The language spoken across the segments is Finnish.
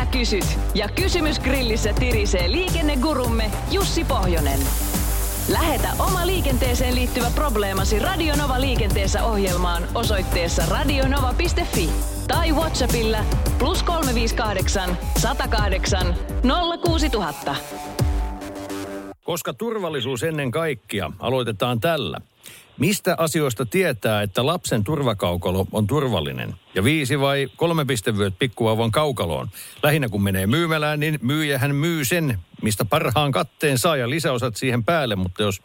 Sinä kysyt ja kysymys grillissä tirisee liikennegurumme Jussi Pohjonen. Lähetä oma liikenteeseen liittyvä probleemasi Radionova liikenteessä ohjelmaan osoitteessa radionova.fi tai Whatsappilla plus 358 108 06000. Koska turvallisuus ennen kaikkea, aloitetaan tällä. Mistä asioista tietää, että lapsen turvakaukalo on turvallinen? Ja viisi vai kolme pistevyöt pikkuvauvan kaukaloon? Lähinnä kun menee myymälään, niin myyjähän myy sen, mistä parhaan katteen saa ja lisäosat siihen päälle. Mutta jos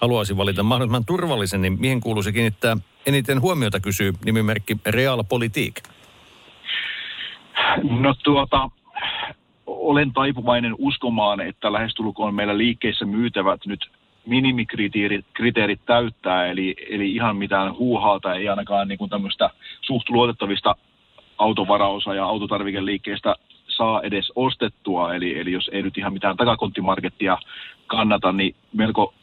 haluaisi valita mahdollisimman turvallisen, niin mihin kuuluisi kiinnittää eniten huomiota, kysyy nimimerkki Realpolitik. No tuota, olen taipuvainen uskomaan, että lähestulkoon meillä liikkeissä myytävät nyt minimikriteerit kriteerit täyttää, eli, eli ihan mitään huuhaalta ei ainakaan niin kuin tämmöistä suht luotettavista autovaraosa- ja autotarvikeliikkeistä saa edes ostettua, eli, eli jos ei nyt ihan mitään takakonttimarkettia kannata, niin melko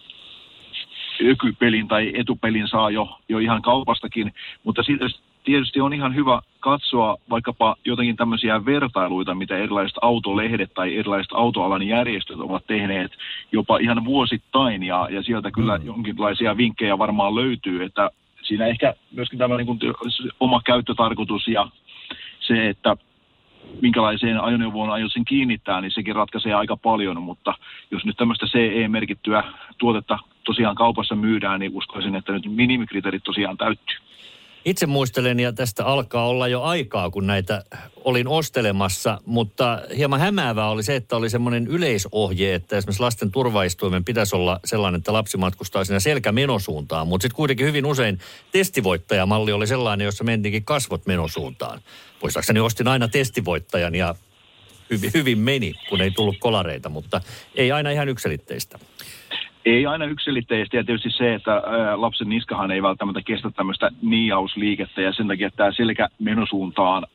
ökypelin tai etupelin saa jo, jo ihan kaupastakin, mutta siitä tietysti on ihan hyvä katsoa vaikkapa jotenkin tämmöisiä vertailuita, mitä erilaiset autolehdet tai erilaiset autoalan järjestöt ovat tehneet jopa ihan vuosittain, ja, ja sieltä kyllä mm. jonkinlaisia vinkkejä varmaan löytyy, että siinä ehkä myöskin tämä niin kuin, oma käyttötarkoitus ja se, että minkälaiseen ajoneuvoon aiot sen kiinnittää, niin sekin ratkaisee aika paljon, mutta jos nyt tämmöistä CE-merkittyä tuotetta tosiaan kaupassa myydään, niin uskoisin, että nyt minimikriteerit tosiaan täyttyy. Itse muistelen, ja tästä alkaa olla jo aikaa, kun näitä olin ostelemassa, mutta hieman hämäävää oli se, että oli semmoinen yleisohje, että esimerkiksi lasten turvaistuimen pitäisi olla sellainen, että lapsi matkustaa siinä selkämenosuuntaan, mutta sitten kuitenkin hyvin usein testivoittajamalli oli sellainen, jossa mentiinkin kasvot menosuuntaan. Muistaakseni ostin aina testivoittajan ja hyvin, hyvin meni, kun ei tullut kolareita, mutta ei aina ihan yksilitteistä. Ei aina yksilitteisesti ja tietysti se, että lapsen niskahan ei välttämättä kestä tämmöistä niiausliikettä ja sen takia tämä selkä menosuuntaan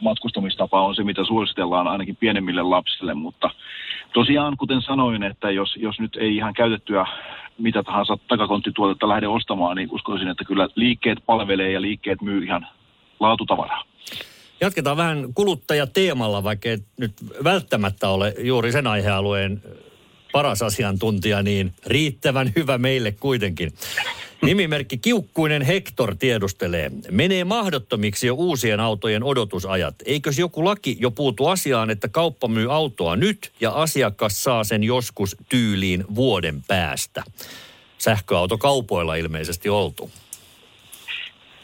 matkustamistapa on se, mitä suositellaan ainakin pienemmille lapsille, mutta tosiaan kuten sanoin, että jos, jos nyt ei ihan käytettyä mitä tahansa takakonttituotetta lähde ostamaan, niin uskoisin, että kyllä liikkeet palvelee ja liikkeet myy ihan laatutavaraa. Jatketaan vähän kuluttajateemalla, vaikka nyt välttämättä ole juuri sen aihealueen paras asiantuntija, niin riittävän hyvä meille kuitenkin. Nimimerkki Kiukkuinen Hector tiedustelee. Menee mahdottomiksi jo uusien autojen odotusajat. Eikös joku laki jo puutu asiaan, että kauppa myy autoa nyt ja asiakas saa sen joskus tyyliin vuoden päästä? Sähköautokaupoilla ilmeisesti oltu.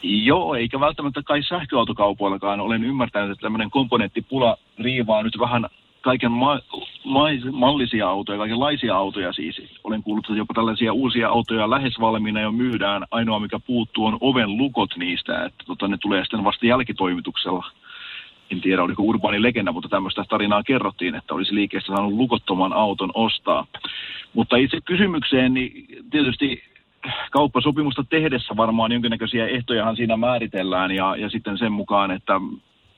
Joo, eikä välttämättä kai sähköautokaupoillakaan. Olen ymmärtänyt, että tämmöinen komponenttipula riivaa nyt vähän kaiken ma- ma- mallisia autoja, kaikenlaisia autoja siis. Olen kuullut, että jopa tällaisia uusia autoja lähes valmiina jo myydään. Ainoa mikä puuttuu on oven lukot niistä, että tota, ne tulee sitten vasta jälkitoimituksella. En tiedä, oliko urbaani legenda, mutta tämmöistä tarinaa kerrottiin, että olisi liikkeestä saanut lukottoman auton ostaa. Mutta itse kysymykseen, niin tietysti kauppasopimusta tehdessä varmaan jonkinnäköisiä ehtojahan siinä määritellään ja, ja sitten sen mukaan, että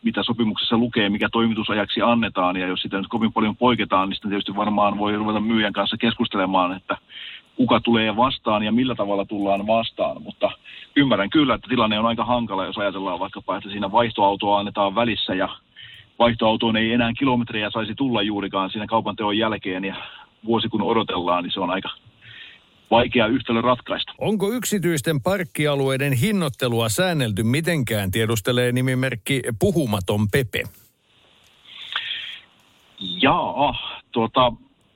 mitä sopimuksessa lukee, mikä toimitusajaksi annetaan, ja jos sitä nyt kovin paljon poiketaan, niin sitten tietysti varmaan voi ruveta myyjän kanssa keskustelemaan, että kuka tulee vastaan ja millä tavalla tullaan vastaan, mutta ymmärrän kyllä, että tilanne on aika hankala, jos ajatellaan vaikkapa, että siinä vaihtoautoa annetaan välissä ja vaihtoautoon ei enää kilometrejä saisi tulla juurikaan siinä kaupan teon jälkeen ja vuosi kun odotellaan, niin se on aika vaikea yhtälö ratkaista. Onko yksityisten parkkialueiden hinnoittelua säännelty mitenkään, tiedustelee nimimerkki Puhumaton Pepe? Jaa, tuota,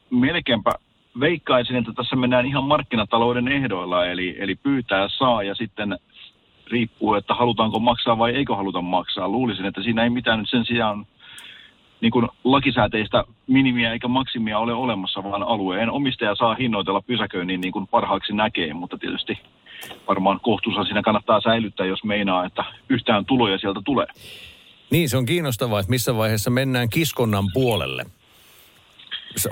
melkeinpä veikkaisin, että tässä mennään ihan markkinatalouden ehdoilla, eli, eli pyytää saa ja sitten riippuu, että halutaanko maksaa vai eikö haluta maksaa. Luulisin, että siinä ei mitään nyt sen sijaan niin kuin lakisääteistä minimiä eikä maksimia ole olemassa, vaan alueen omistaja saa hinnoitella pysäköinnin niin kuin parhaaksi näkee, mutta tietysti varmaan kohtuussa siinä kannattaa säilyttää, jos meinaa, että yhtään tuloja sieltä tulee. Niin, se on kiinnostavaa, että missä vaiheessa mennään kiskonnan puolelle.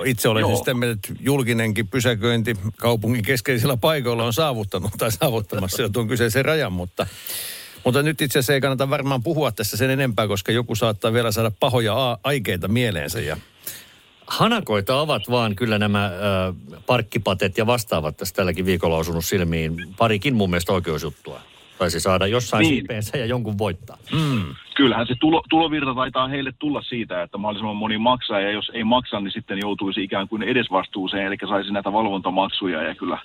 Itse olen siis sitä mieltä, että julkinenkin pysäköinti kaupungin keskeisillä paikoilla on saavuttanut tai saavuttamassa jo tuon kyseisen rajan, mutta, mutta nyt itse asiassa ei kannata varmaan puhua tässä sen enempää, koska joku saattaa vielä saada pahoja aikeita mieleensä ja Hanakoita ovat vaan kyllä nämä äh, parkkipatet ja vastaavat tässä tälläkin viikolla osunut silmiin. Parikin mun mielestä oikeusjuttua. Taisi saada jossain niin. siipeensä ja jonkun voittaa. Mm. Kyllähän se tulo, tulovirta taitaa heille tulla siitä, että mahdollisimman moni maksaa ja jos ei maksa, niin sitten joutuisi ikään kuin edesvastuuseen, eli saisi näitä valvontamaksuja ja kyllä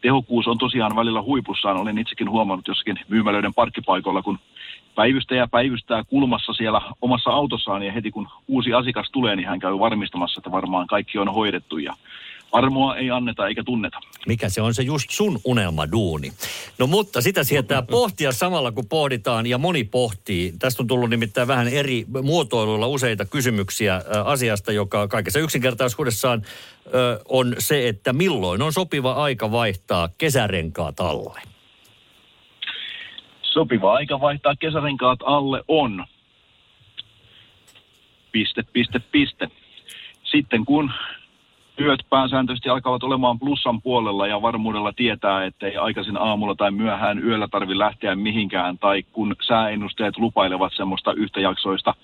tehokkuus on tosiaan välillä huipussaan. Olen itsekin huomannut jossakin myymälöiden parkkipaikoilla, kun päivystäjä päivystää kulmassa siellä omassa autossaan ja heti kun uusi asiakas tulee, niin hän käy varmistamassa, että varmaan kaikki on hoidettu ja armoa ei anneta eikä tunneta. Mikä se on se just sun unelmaduuni? No mutta sitä sietää pohtia samalla kun pohditaan ja moni pohtii. Tästä on tullut nimittäin vähän eri muotoiluilla useita kysymyksiä asiasta, joka kaikessa yksinkertaisuudessaan on se, että milloin on sopiva aika vaihtaa kesärenkaat alle? Sopiva aika vaihtaa kesärenkaat alle on piste, piste, piste. Sitten kun työt pääsääntöisesti alkavat olemaan plussan puolella ja varmuudella tietää, että ei aikaisin aamulla tai myöhään yöllä tarvi lähteä mihinkään, tai kun sääennusteet lupailevat semmoista yhtäjaksoista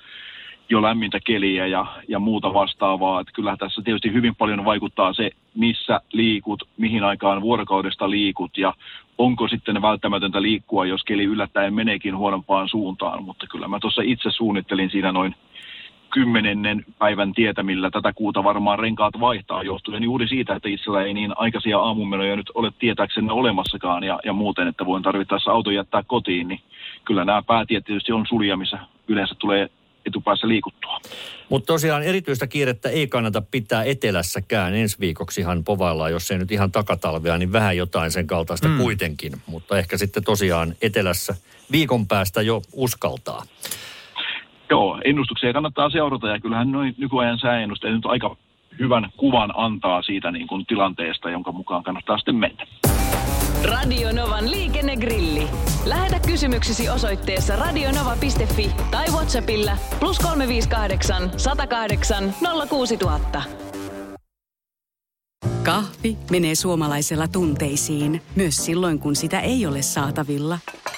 jo lämmintä keliä ja, ja muuta vastaavaa. Että kyllähän tässä tietysti hyvin paljon vaikuttaa se, missä liikut, mihin aikaan vuorokaudesta liikut ja onko sitten välttämätöntä liikkua, jos keli yllättäen meneekin huonompaan suuntaan. Mutta kyllä mä tuossa itse suunnittelin siinä noin kymmenennen päivän tietämillä tätä kuuta varmaan renkaat vaihtaa johtuen juuri siitä, että itsellä ei niin aikaisia aamumenoja nyt ole tietääkseni olemassakaan ja, ja muuten, että voin tarvittaessa auto jättää kotiin, niin kyllä nämä päätiet tietysti on sulja, missä yleensä tulee etupäässä liikuttua. Mutta tosiaan erityistä kiirettä ei kannata pitää etelässäkään. Ensi viikoksihan povaillaan, jos ei nyt ihan takatalvea, niin vähän jotain sen kaltaista mm. kuitenkin. Mutta ehkä sitten tosiaan etelässä viikon päästä jo uskaltaa. Joo, ennustuksia kannattaa seurata ja kyllähän noin nykyajan sääennusteet nyt aika hyvän kuvan antaa siitä niin kuin tilanteesta, jonka mukaan kannattaa sitten mennä. Radio Novan liikennegrilli. Lähetä kysymyksesi osoitteessa radionova.fi tai Whatsappilla plus 358 108 06000. Kahvi menee suomalaisella tunteisiin, myös silloin kun sitä ei ole saatavilla.